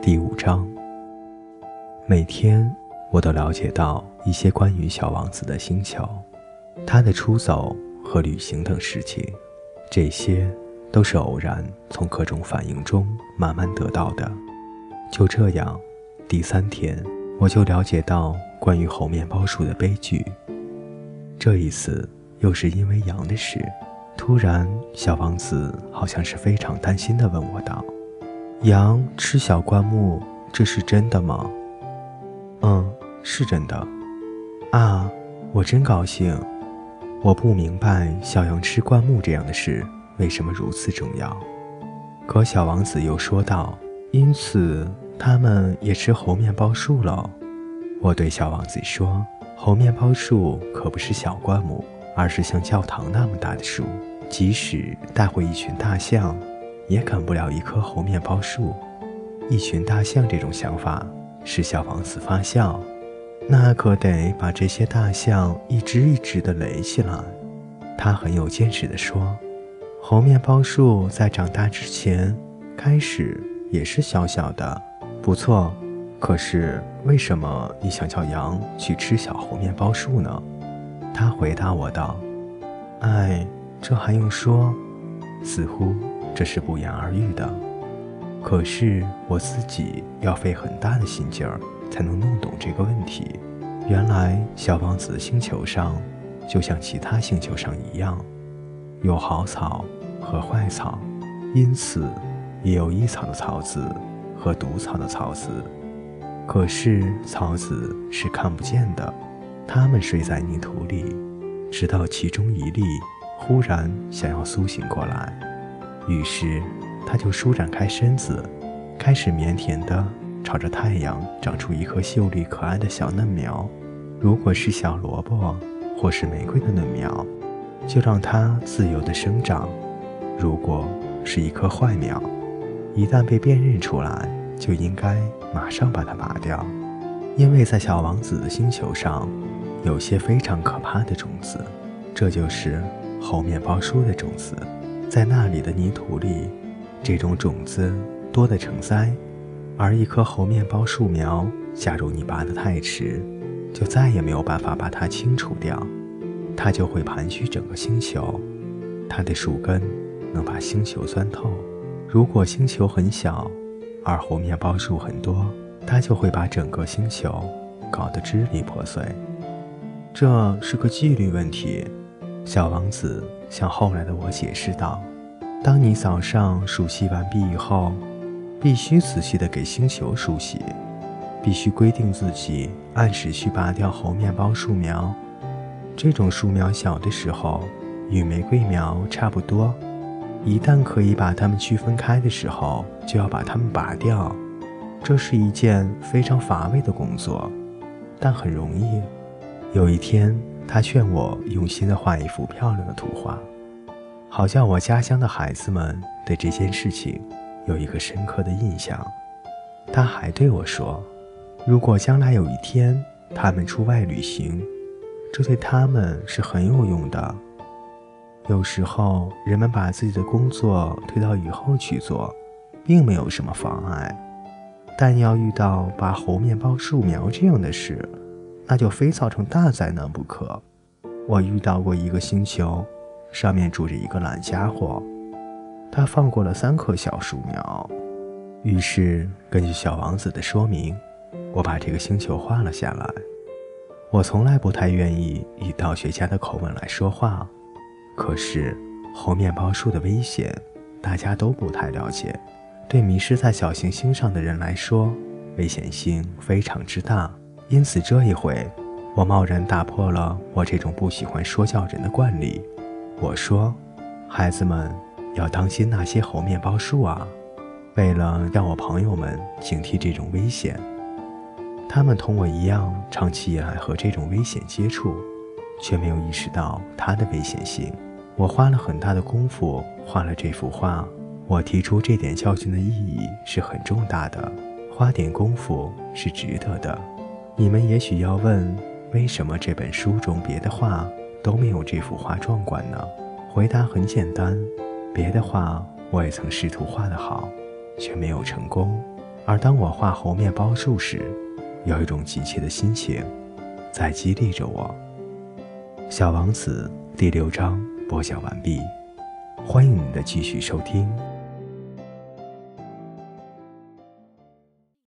第五章。每天我都了解到一些关于小王子的星球，他的出走和旅行等事情，这些都是偶然从各种反应中慢慢得到的。就这样，第三天我就了解到关于猴面包树的悲剧。这一次又是因为羊的事。突然，小王子好像是非常担心地问我道：“羊吃小灌木，这是真的吗？”“嗯，是真的。”“啊，我真高兴。”我不明白小羊吃灌木这样的事为什么如此重要。可小王子又说道：“因此，他们也吃猴面包树了。”我对小王子说：“猴面包树可不是小灌木。”而是像教堂那么大的树，即使带回一群大象，也啃不了一棵猴面包树。一群大象这种想法使小王子发笑，那可得把这些大象一只一只的垒起来。他很有见识地说：“猴面包树在长大之前，开始也是小小的，不错。可是为什么你想叫羊去吃小猴面包树呢？”他回答我道：“哎，这还用说？似乎这是不言而喻的。可是我自己要费很大的心劲儿才能弄懂这个问题。原来小王子星球上，就像其他星球上一样，有好草和坏草，因此也有益草的草籽和毒草的草籽。可是草籽是看不见的。”它们睡在泥土里，直到其中一粒忽然想要苏醒过来，于是它就舒展开身子，开始腼腆地朝着太阳长出一颗秀丽可爱的小嫩苗。如果是小萝卜或是玫瑰的嫩苗，就让它自由地生长；如果是一棵坏苗，一旦被辨认出来，就应该马上把它拔掉，因为在小王子的星球上。有些非常可怕的种子，这就是猴面包树的种子。在那里的泥土里，这种种子多得成灾。而一棵猴面包树苗，假如你拔得太迟，就再也没有办法把它清除掉，它就会盘踞整个星球。它的树根能把星球钻透。如果星球很小，而猴面包树很多，它就会把整个星球搞得支离破碎。这是个纪律问题，小王子向后来的我解释道：“当你早上梳洗完毕以后，必须仔细地给星球梳洗，必须规定自己按时去拔掉猴面包树苗。这种树苗小的时候与玫瑰苗差不多，一旦可以把它们区分开的时候，就要把它们拔掉。这是一件非常乏味的工作，但很容易。”有一天，他劝我用心地画一幅漂亮的图画，好叫我家乡的孩子们对这件事情有一个深刻的印象。他还对我说：“如果将来有一天他们出外旅行，这对他们是很有用的。有时候，人们把自己的工作推到以后去做，并没有什么妨碍，但要遇到拔猴面包树苗这样的事。”那就非造成大灾难不可。我遇到过一个星球，上面住着一个懒家伙，他放过了三棵小树苗。于是，根据小王子的说明，我把这个星球画了下来。我从来不太愿意以道学家的口吻来说话，可是猴面包树的危险，大家都不太了解。对迷失在小行星上的人来说，危险性非常之大。因此，这一回，我贸然打破了我这种不喜欢说教人的惯例。我说：“孩子们要当心那些猴面包树啊！”为了让我朋友们警惕这种危险，他们同我一样长期以来和这种危险接触，却没有意识到它的危险性。我花了很大的功夫画了这幅画。我提出这点教训的意义是很重大的，花点功夫是值得的。你们也许要问为什么这本书中别的画都没有这幅画壮观呢？回答很简单别的画我也曾试图画得好却没有成功。而当我画猴面包树时有一种急切的心情在激励着我。小王子第六章播讲完毕欢迎你的继续收听。